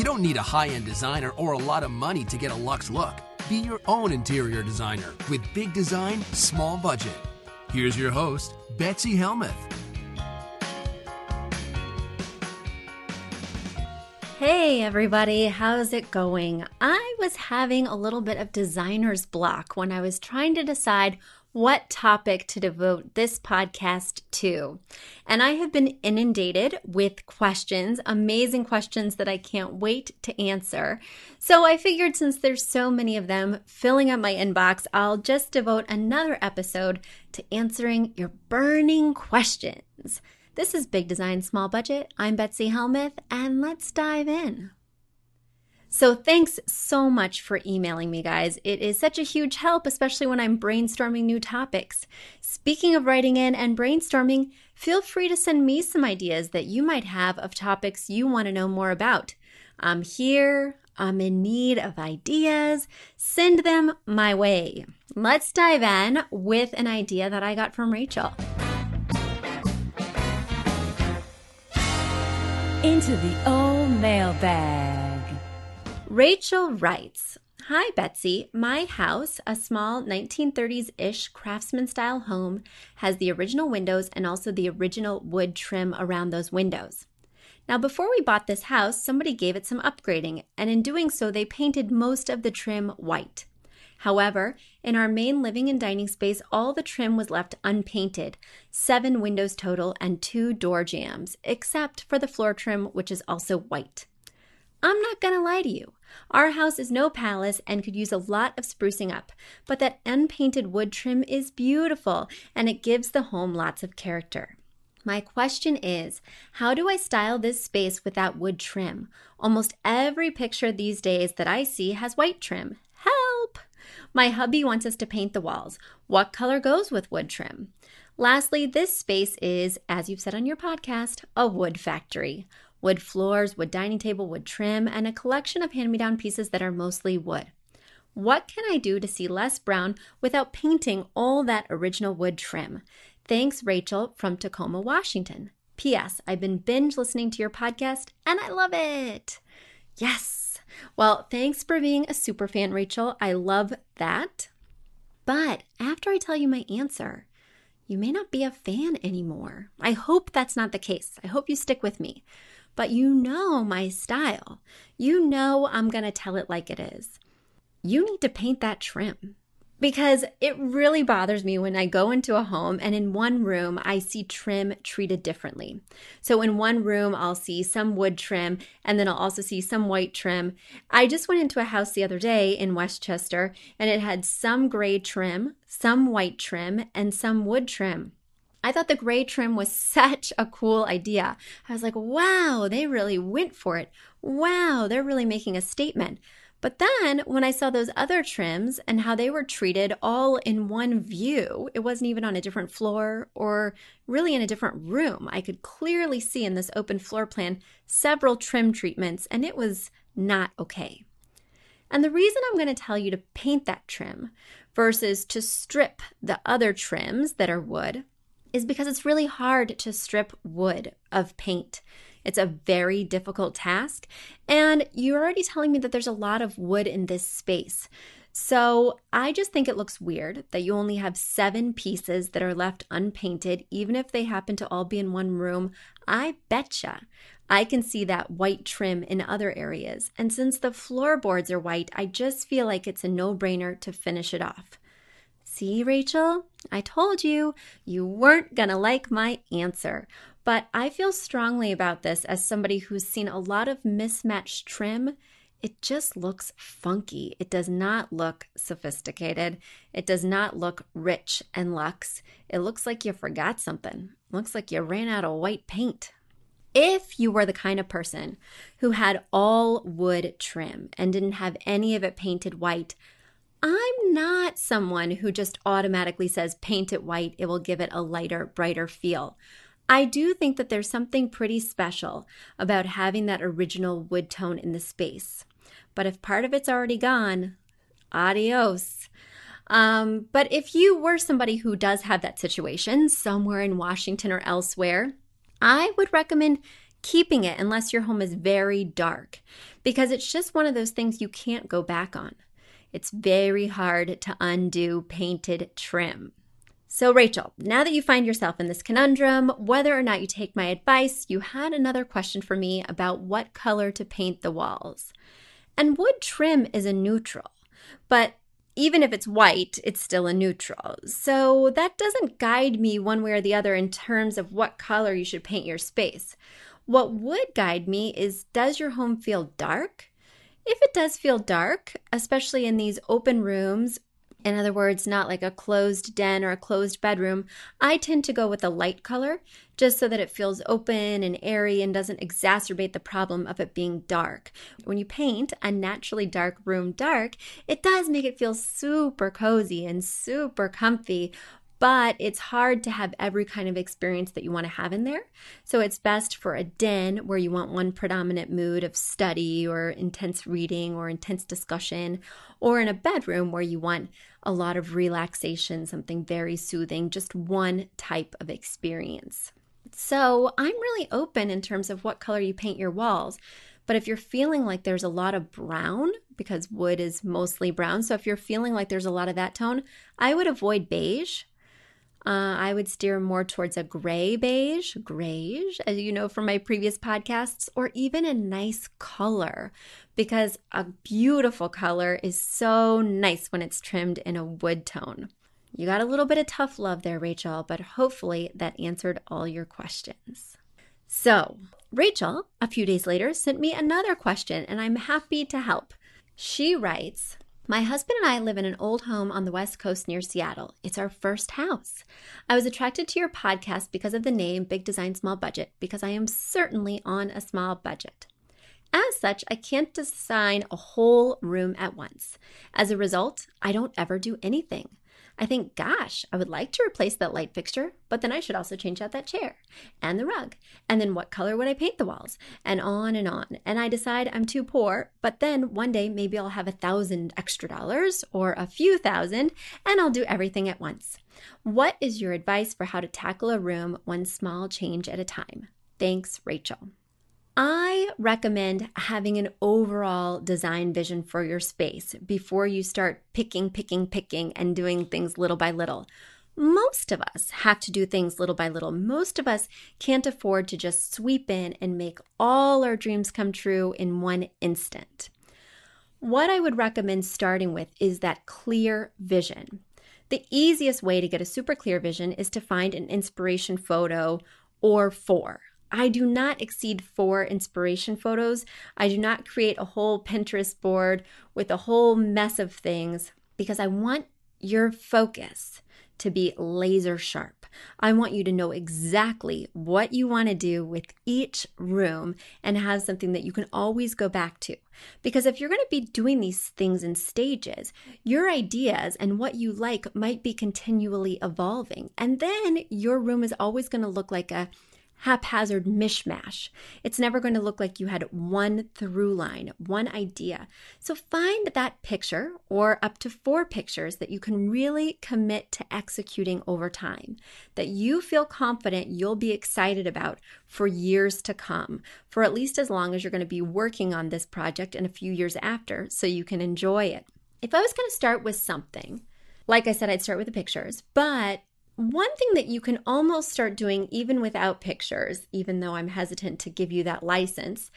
You don't need a high end designer or a lot of money to get a luxe look. Be your own interior designer with big design, small budget. Here's your host, Betsy Helmuth. Hey everybody, how's it going? I was having a little bit of designer's block when I was trying to decide what topic to devote this podcast to. And I have been inundated with questions, amazing questions that I can't wait to answer. So I figured since there's so many of them filling up my inbox, I'll just devote another episode to answering your burning questions. This is Big Design Small Budget. I'm Betsy Helmuth, and let's dive in. So, thanks so much for emailing me, guys. It is such a huge help, especially when I'm brainstorming new topics. Speaking of writing in and brainstorming, feel free to send me some ideas that you might have of topics you want to know more about. I'm here, I'm in need of ideas. Send them my way. Let's dive in with an idea that I got from Rachel. Into the old mailbag. Rachel writes Hi, Betsy. My house, a small 1930s ish craftsman style home, has the original windows and also the original wood trim around those windows. Now, before we bought this house, somebody gave it some upgrading, and in doing so, they painted most of the trim white. However, in our main living and dining space, all the trim was left unpainted seven windows total and two door jambs, except for the floor trim, which is also white. I'm not to lie to you. Our house is no palace and could use a lot of sprucing up, but that unpainted wood trim is beautiful and it gives the home lots of character. My question is how do I style this space without wood trim? Almost every picture these days that I see has white trim. Help! My hubby wants us to paint the walls. What color goes with wood trim? Lastly, this space is, as you've said on your podcast, a wood factory wood floors, wood dining table, wood trim, and a collection of hand me down pieces that are mostly wood. What can I do to see less brown without painting all that original wood trim? Thanks, Rachel from Tacoma, Washington. P.S. I've been binge listening to your podcast and I love it. Yes. Well, thanks for being a super fan, Rachel. I love that. But after I tell you my answer, you may not be a fan anymore. I hope that's not the case. I hope you stick with me but you know my style. You know I'm going to tell it like it is. You need to paint that trim because it really bothers me when I go into a home and in one room I see trim treated differently. So in one room I'll see some wood trim and then I'll also see some white trim. I just went into a house the other day in Westchester and it had some gray trim, some white trim, and some wood trim. I thought the gray trim was such a cool idea. I was like, wow, they really went for it. Wow, they're really making a statement. But then when I saw those other trims and how they were treated all in one view, it wasn't even on a different floor or really in a different room. I could clearly see in this open floor plan several trim treatments, and it was not okay. And the reason I'm going to tell you to paint that trim versus to strip the other trims that are wood is because it's really hard to strip wood of paint. It's a very difficult task. And you're already telling me that there's a lot of wood in this space. So I just think it looks weird that you only have seven pieces that are left unpainted, even if they happen to all be in one room. I betcha I can see that white trim in other areas. And since the floorboards are white, I just feel like it's a no brainer to finish it off. See, Rachel, I told you you weren't gonna like my answer. But I feel strongly about this as somebody who's seen a lot of mismatched trim. It just looks funky. It does not look sophisticated. It does not look rich and luxe. It looks like you forgot something. It looks like you ran out of white paint. If you were the kind of person who had all wood trim and didn't have any of it painted white, I'm not someone who just automatically says paint it white, it will give it a lighter, brighter feel. I do think that there's something pretty special about having that original wood tone in the space. But if part of it's already gone, adios. Um, but if you were somebody who does have that situation somewhere in Washington or elsewhere, I would recommend keeping it unless your home is very dark because it's just one of those things you can't go back on. It's very hard to undo painted trim. So, Rachel, now that you find yourself in this conundrum, whether or not you take my advice, you had another question for me about what color to paint the walls. And wood trim is a neutral, but even if it's white, it's still a neutral. So that doesn't guide me one way or the other in terms of what color you should paint your space. What would guide me is does your home feel dark? If it does feel dark, especially in these open rooms in other words, not like a closed den or a closed bedroom, I tend to go with a light color just so that it feels open and airy and doesn't exacerbate the problem of it being dark. When you paint a naturally dark room dark, it does make it feel super cozy and super comfy but it's hard to have every kind of experience that you want to have in there. So it's best for a den where you want one predominant mood of study or intense reading or intense discussion, or in a bedroom where you want a lot of relaxation, something very soothing, just one type of experience. So I'm really open in terms of what color you paint your walls. But if you're feeling like there's a lot of brown, because wood is mostly brown, so if you're feeling like there's a lot of that tone, I would avoid beige uh, I would steer more towards a gray beige, grayish, as you know from my previous podcasts, or even a nice color because a beautiful color is so nice when it's trimmed in a wood tone. You got a little bit of tough love there, Rachel, but hopefully that answered all your questions. So, Rachel, a few days later, sent me another question, and I'm happy to help. She writes, my husband and I live in an old home on the West Coast near Seattle. It's our first house. I was attracted to your podcast because of the name Big Design Small Budget, because I am certainly on a small budget. As such, I can't design a whole room at once. As a result, I don't ever do anything. I think, gosh, I would like to replace that light fixture, but then I should also change out that chair and the rug. And then what color would I paint the walls? And on and on. And I decide I'm too poor, but then one day maybe I'll have a thousand extra dollars or a few thousand and I'll do everything at once. What is your advice for how to tackle a room one small change at a time? Thanks, Rachel. I recommend having an overall design vision for your space before you start picking, picking, picking, and doing things little by little. Most of us have to do things little by little. Most of us can't afford to just sweep in and make all our dreams come true in one instant. What I would recommend starting with is that clear vision. The easiest way to get a super clear vision is to find an inspiration photo or four. I do not exceed four inspiration photos. I do not create a whole Pinterest board with a whole mess of things because I want your focus to be laser sharp. I want you to know exactly what you want to do with each room and have something that you can always go back to. Because if you're going to be doing these things in stages, your ideas and what you like might be continually evolving. And then your room is always going to look like a haphazard mishmash. It's never going to look like you had one through line, one idea. So find that picture or up to four pictures that you can really commit to executing over time, that you feel confident you'll be excited about for years to come, for at least as long as you're going to be working on this project and a few years after, so you can enjoy it. If I was going to start with something, like I said, I'd start with the pictures, but one thing that you can almost start doing even without pictures, even though I'm hesitant to give you that license,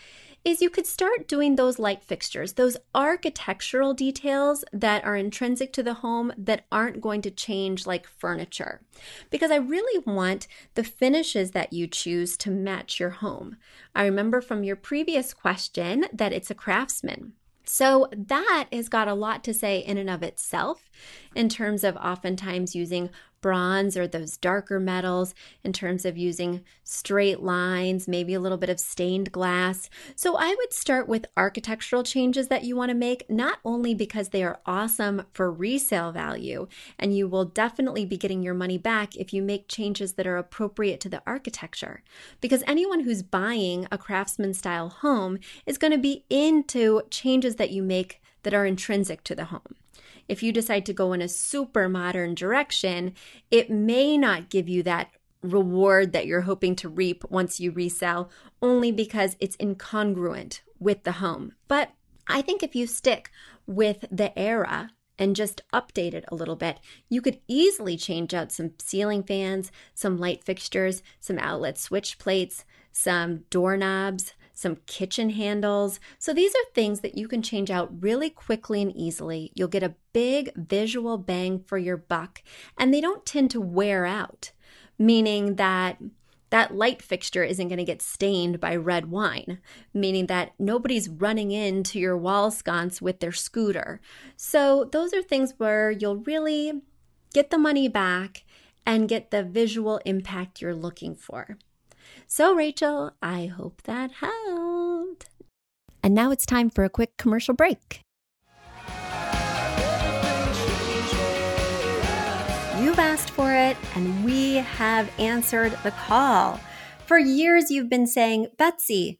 is you could start doing those light fixtures, those architectural details that are intrinsic to the home that aren't going to change like furniture. Because I really want the finishes that you choose to match your home. I remember from your previous question that it's a craftsman. So that has got a lot to say in and of itself in terms of oftentimes using bronze or those darker metals in terms of using straight lines, maybe a little bit of stained glass. So I would start with architectural changes that you want to make, not only because they are awesome for resale value, and you will definitely be getting your money back if you make changes that are appropriate to the architecture. Because anyone who's buying a craftsman style home is going to be into changes that you make that are intrinsic to the home. If you decide to go in a super modern direction, it may not give you that reward that you're hoping to reap once you resell, only because it's incongruent with the home. But I think if you stick with the era and just update it a little bit, you could easily change out some ceiling fans, some light fixtures, some outlet switch plates, some doorknobs, some kitchen handles. So these are things that you can change out really quickly and easily. You'll get a big visual bang for your buck, and they don't tend to wear out, meaning that that light fixture isn't going to get stained by red wine, meaning that nobody's running into your wall sconce with their scooter. So, those are things where you'll really get the money back and get the visual impact you're looking for. So, Rachel, I hope that helped. And now it's time for a quick commercial break. You've asked for it, and we have answered the call. For years, you've been saying, Betsy,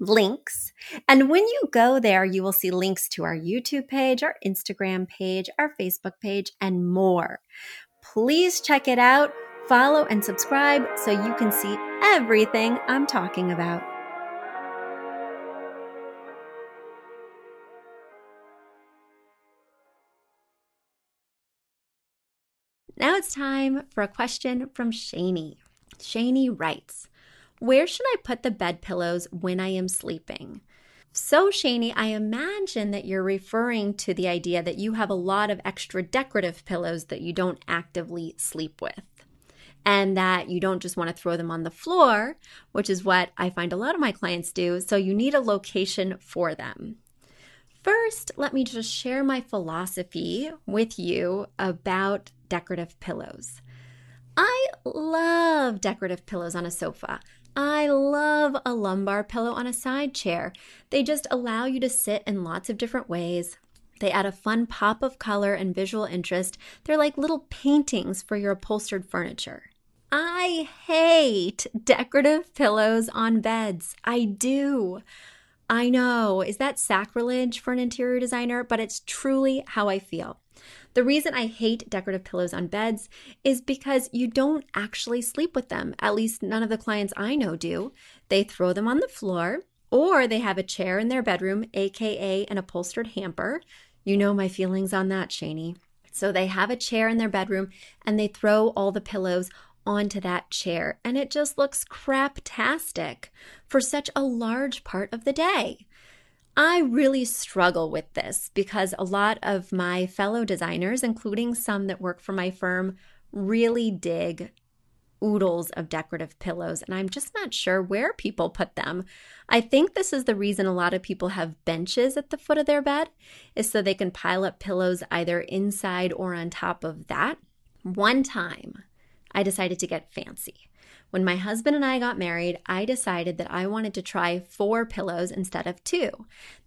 links. And when you go there, you will see links to our YouTube page, our Instagram page, our Facebook page, and more. Please check it out, follow, and subscribe so you can see everything I'm talking about. Now it's time for a question from Shani. Shani writes, where should I put the bed pillows when I am sleeping? So, Shani, I imagine that you're referring to the idea that you have a lot of extra decorative pillows that you don't actively sleep with. And that you don't just want to throw them on the floor, which is what I find a lot of my clients do. So, you need a location for them. First, let me just share my philosophy with you about decorative pillows. I love decorative pillows on a sofa. I love a lumbar pillow on a side chair. They just allow you to sit in lots of different ways. They add a fun pop of color and visual interest. They're like little paintings for your upholstered furniture. I hate decorative pillows on beds. I do. I know. Is that sacrilege for an interior designer? But it's truly how I feel. The reason I hate decorative pillows on beds is because you don't actually sleep with them. At least none of the clients I know do. They throw them on the floor or they have a chair in their bedroom, aka an upholstered hamper. You know my feelings on that, Shani. So they have a chair in their bedroom and they throw all the pillows onto that chair, and it just looks craptastic for such a large part of the day. I really struggle with this because a lot of my fellow designers, including some that work for my firm, really dig oodles of decorative pillows, and I'm just not sure where people put them. I think this is the reason a lot of people have benches at the foot of their bed, is so they can pile up pillows either inside or on top of that. One time, I decided to get fancy. When my husband and I got married, I decided that I wanted to try four pillows instead of two.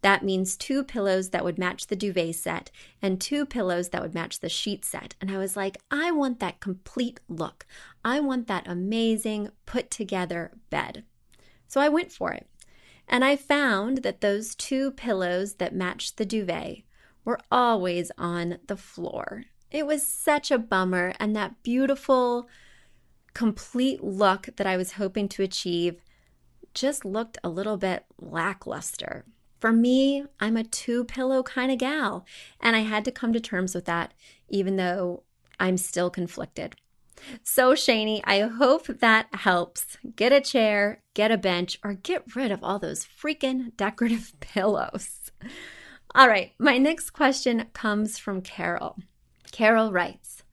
That means two pillows that would match the duvet set and two pillows that would match the sheet set. And I was like, I want that complete look. I want that amazing, put together bed. So I went for it. And I found that those two pillows that matched the duvet were always on the floor. It was such a bummer, and that beautiful, complete look that I was hoping to achieve just looked a little bit lackluster. For me, I'm a two pillow kind of gal, and I had to come to terms with that, even though I'm still conflicted. So, Shani, I hope that helps. Get a chair, get a bench, or get rid of all those freaking decorative pillows. All right, my next question comes from Carol. Carol writes,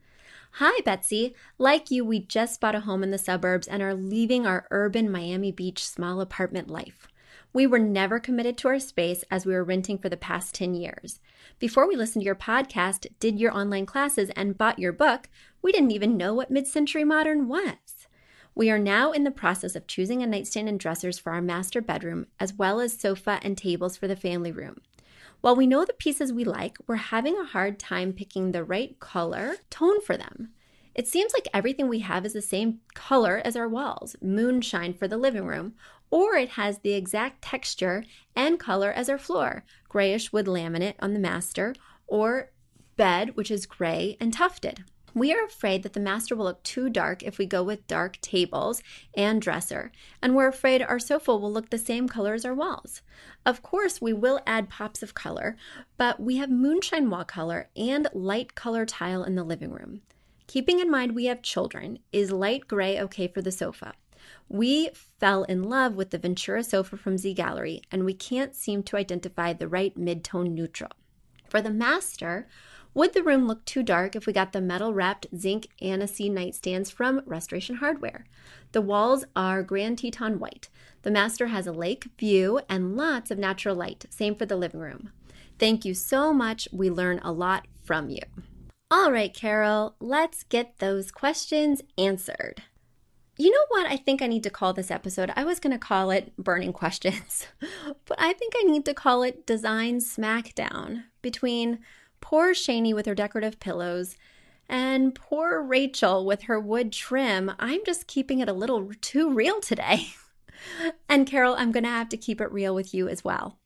Hi, Betsy. Like you, we just bought a home in the suburbs and are leaving our urban Miami Beach small apartment life. We were never committed to our space as we were renting for the past 10 years. Before we listened to your podcast, did your online classes, and bought your book, we didn't even know what mid century modern was. We are now in the process of choosing a nightstand and dressers for our master bedroom, as well as sofa and tables for the family room. While we know the pieces we like, we're having a hard time picking the right color tone for them. It seems like everything we have is the same color as our walls moonshine for the living room, or it has the exact texture and color as our floor grayish wood laminate on the master, or bed, which is gray and tufted. We are afraid that the master will look too dark if we go with dark tables and dresser, and we're afraid our sofa will look the same color as our walls. Of course, we will add pops of color, but we have moonshine wall color and light color tile in the living room. Keeping in mind we have children, is light gray okay for the sofa? We fell in love with the Ventura sofa from Z Gallerie, and we can't seem to identify the right mid tone neutral. For the master, would the room look too dark if we got the metal wrapped zinc Annecy nightstands from Restoration Hardware? The walls are Grand Teton white. The master has a lake view and lots of natural light. Same for the living room. Thank you so much. We learn a lot from you. All right, Carol, let's get those questions answered. You know what I think I need to call this episode? I was going to call it Burning Questions, but I think I need to call it Design Smackdown between Poor Shani with her decorative pillows, and poor Rachel with her wood trim. I'm just keeping it a little too real today. and Carol, I'm going to have to keep it real with you as well.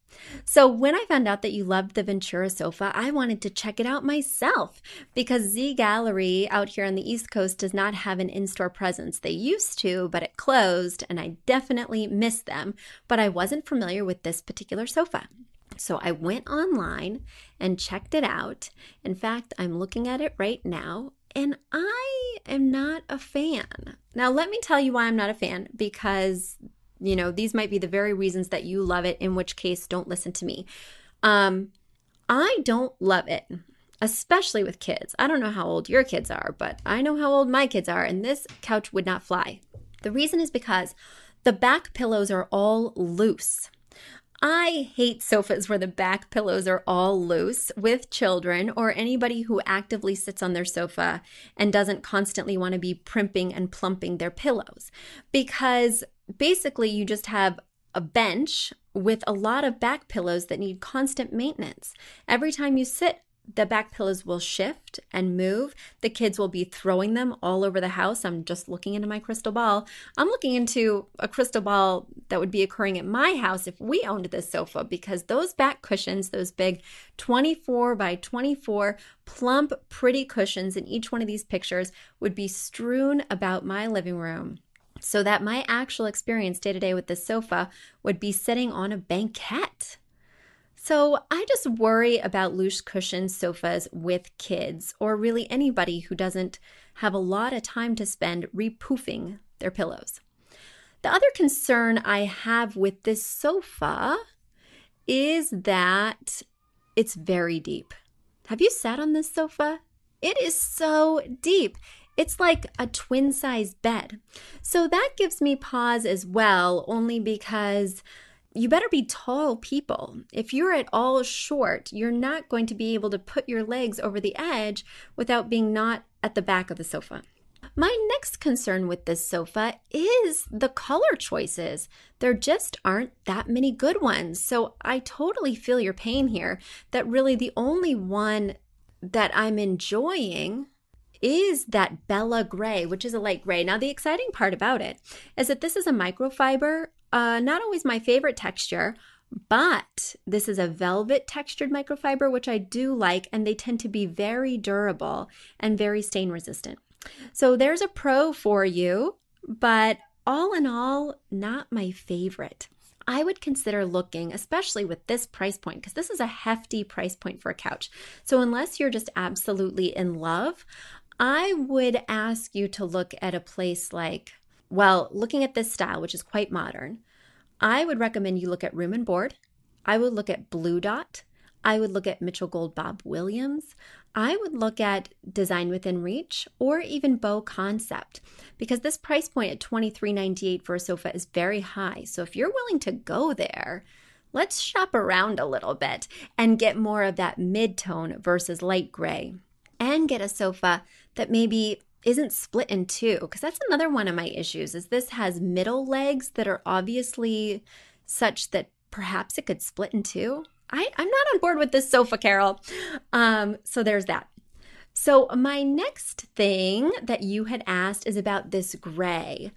So, when I found out that you loved the Ventura sofa, I wanted to check it out myself because Z Gallerie out here on the East Coast does not have an in store presence. They used to, but it closed, and I definitely missed them. But I wasn't familiar with this particular sofa. So I went online and checked it out. In fact, I'm looking at it right now and I am not a fan. Now, let me tell you why I'm not a fan because, you know, these might be the very reasons that you love it, in which case, don't listen to me. Um, I don't love it, especially with kids. I don't know how old your kids are, but I know how old my kids are, and this couch would not fly. The reason is because the back pillows are all loose. I hate sofas where the back pillows are all loose with children or anybody who actively sits on their sofa and doesn't constantly want to be primping and plumping their pillows because basically you just have a bench with a lot of back pillows that need constant maintenance. Every time you sit the back pillows will shift and move. The kids will be throwing them all over the house. I'm just looking into my crystal ball. I'm looking into a crystal ball that would be occurring at my house if we owned this sofa because those back cushions, those big 24 by 24 plump, pretty cushions in each one of these pictures would be strewn about my living room so that my actual experience day to day with this sofa would be sitting on a banquette. So I just worry about loose cushion sofas with kids, or really anybody who doesn't have a lot of time to spend repoofing their pillows. The other concern I have with this sofa is that it's very deep. Have you sat on this sofa? It is so deep. It's like a twin size bed. So that gives me pause as well, only because you better be tall people. If you're at all short, you're not going to be able to put your legs over the edge without being not at the back of the sofa. My next concern with this sofa is the color choices. There just aren't that many good ones. So I totally feel your pain here that really the only one that I'm enjoying is that Bella Gray, which is a light gray. Now, the exciting part about it is that this is a microfiber, uh, not always my favorite texture, but this is a velvet textured microfiber, which I do like, and they tend to be very durable and very stain resistant. So there's a pro for you, but all in all, not my favorite. I would consider looking, especially with this price point, because this is a hefty price point for a couch. So, unless you're just absolutely in love, I would ask you to look at a place like, well, looking at this style, which is quite modern, I would recommend you look at Room and Board. I would look at Blue Dot. I would look at Mitchell Gold Bob Williams. I would look at Design Within Reach or even BoConcept because this price point at $23.98 for a sofa is very high. So if you're willing to go there, let's shop around a little bit and get more of that mid tone versus light gray and get a sofa that maybe isn't split in two because that's another one of my issues is this has middle legs that are obviously such that perhaps it could split in two. I, i'm not on board with this sofa carol. Um, so there's that. So my next thing that you had asked is about this gray.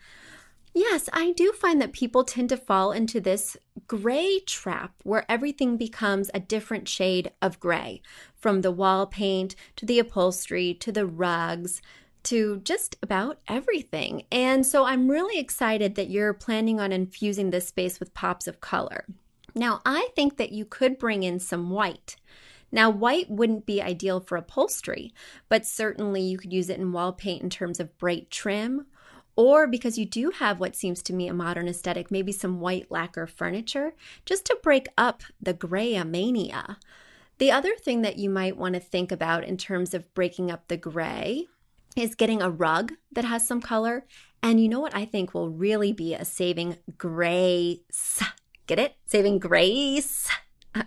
Yes, I do find that people tend to fall into this gray trap where everything becomes a different shade of gray from the wall paint to the upholstery to the rugs to just about everything. And so I'm really excited that you're planning on infusing this space with pops of color. Now, I think that you could bring in some white. Now, white wouldn't be ideal for upholstery, but certainly you could use it in wall paint in terms of bright trim or because you do have what seems to me a modern aesthetic, maybe some white lacquer furniture, just to break up the gray mania. The other thing that you might want to think about in terms of breaking up the gray is getting a rug that has some color. And you know what I think will really be a saving grace? Get it? Saving grace.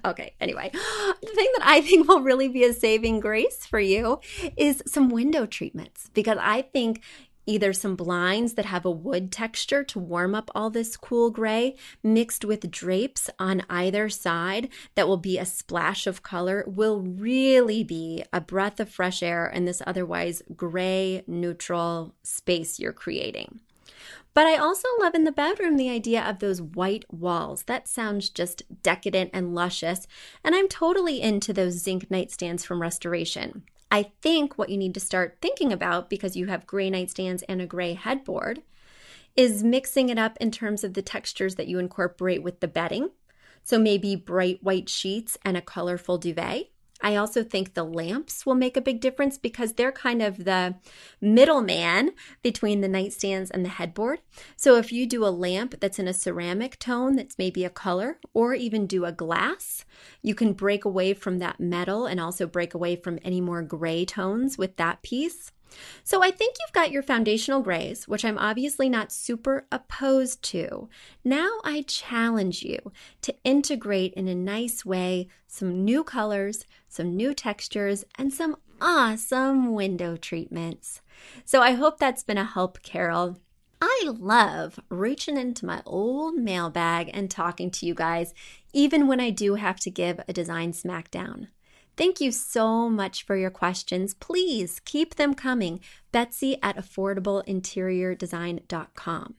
Okay, anyway, the thing that I think will really be a saving grace for you is some window treatments because I think either some blinds that have a wood texture to warm up all this cool gray, mixed with drapes on either side that will be a splash of color, will really be a breath of fresh air in this otherwise gray, neutral space you're creating. But I also love in the bedroom the idea of those white walls. That sounds just decadent and luscious. And I'm totally into those zinc nightstands from Restoration. I think what you need to start thinking about, because you have gray nightstands and a gray headboard, is mixing it up in terms of the textures that you incorporate with the bedding. So maybe bright white sheets and a colorful duvet. I also think the lamps will make a big difference because they're kind of the middleman between the nightstands and the headboard. So if you do a lamp that's in a ceramic tone that's maybe a color, or even do a glass, you can break away from that metal and also break away from any more gray tones with that piece. So I think you've got your foundational grays, which I'm obviously not super opposed to. Now I challenge you to integrate in a nice way some new colors, some new textures, and some awesome window treatments. So I hope that's been a help, Carol. I love reaching into my old mailbag and talking to you guys, even when I do have to give a design smackdown. Thank you so much for your questions. Please keep them coming. Betsy at affordableinteriordesign.com.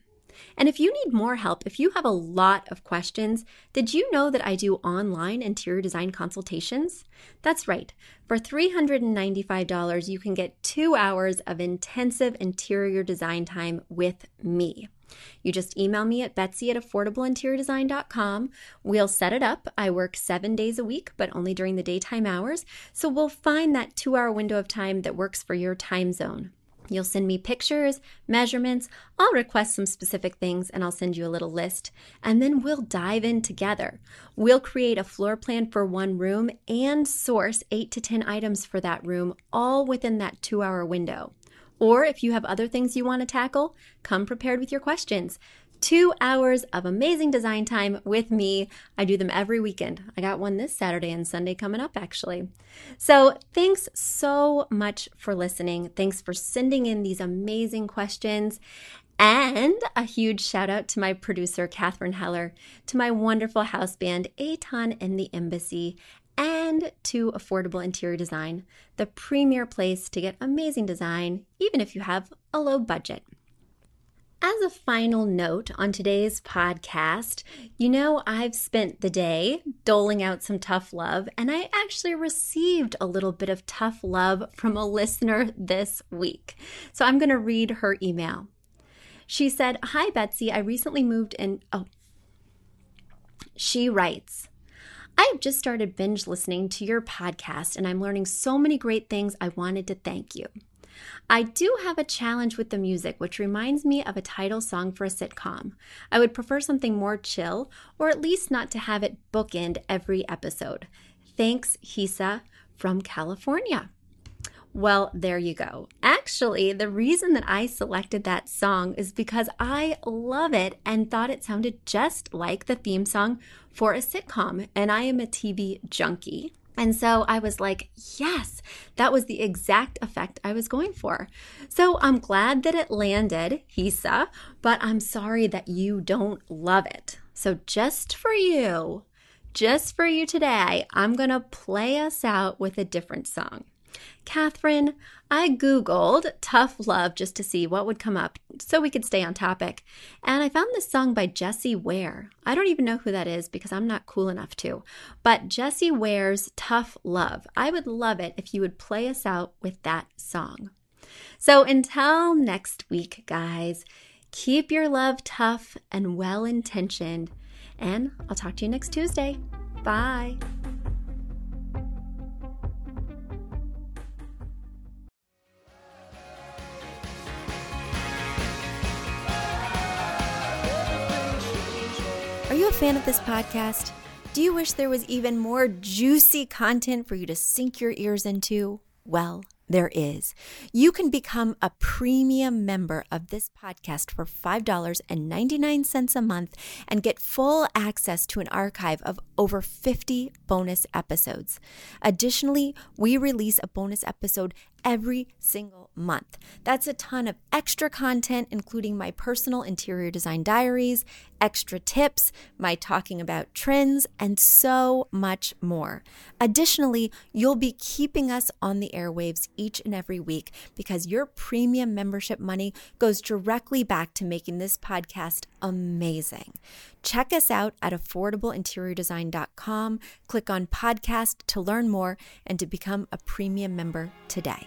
And if you need more help, if you have a lot of questions, did you know that I do online interior design consultations? That's right. For $395, you can get two hours of intensive interior design time with me. You just email me at betsy at affordableinteriordesign.com. We'll set it up. I work seven days a week, but only during the daytime hours. So we'll find that two hour window of time that works for your time zone. You'll send me pictures, measurements. I'll request some specific things and I'll send you a little list. And then we'll dive in together. We'll create a floor plan for one room and source eight to 10 items for that room, all within that two hour window. Or if you have other things you want to tackle, come prepared with your questions two hours of amazing design time with me. I do them every weekend. I got one this Saturday and Sunday coming up, actually. So, thanks so much for listening. Thanks for sending in these amazing questions. And a huge shout out to my producer, Catherine Heller, to my wonderful house band, Aton and the Embassy, and to Affordable Interior Design, the premier place to get amazing design, even if you have a low budget. As a final note on today's podcast, you know, I've spent the day doling out some tough love, and I actually received a little bit of tough love from a listener this week. So I'm going to read her email. She said, Hi, Betsy. I recently moved in. Oh, she writes, I have just started binge listening to your podcast, and I'm learning so many great things. I wanted to thank you. I do have a challenge with the music, which reminds me of a title song for a sitcom. I would prefer something more chill, or at least not to have it bookend every episode. Thanks, Hisa from California. Well, there you go. Actually, the reason that I selected that song is because I love it and thought it sounded just like the theme song for a sitcom, and I am a TV junkie. And so I was like, yes, that was the exact effect I was going for. So I'm glad that it landed, Hisa, but I'm sorry that you don't love it. So just for you, just for you today, I'm to play us out with a different song. Catherine, I Googled tough love just to see what would come up so we could stay on topic. And I found this song by Jessie Ware. I don't even know who that is because I'm not cool enough to. But Jessie Ware's Tough Love. I would love it if you would play us out with that song. So until next week, guys, keep your love tough and well intentioned. And I'll talk to you next Tuesday. Bye. You a fan of this podcast? Do you wish there was even more juicy content for you to sink your ears into? Well, there is. You can become a premium member of this podcast for $5.99 a month and get full access to an archive of over 50 bonus episodes. Additionally, we release a bonus episode every single month. That's a ton of extra content, including my personal interior design diaries, extra tips, my talking about trends, and so much more. Additionally, you'll be keeping us on the airwaves each and every week because your premium membership money goes directly back to making this podcast amazing. Check us out at affordableinteriordesign.com. Click on podcast to learn more and to become a premium member today.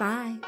Bye.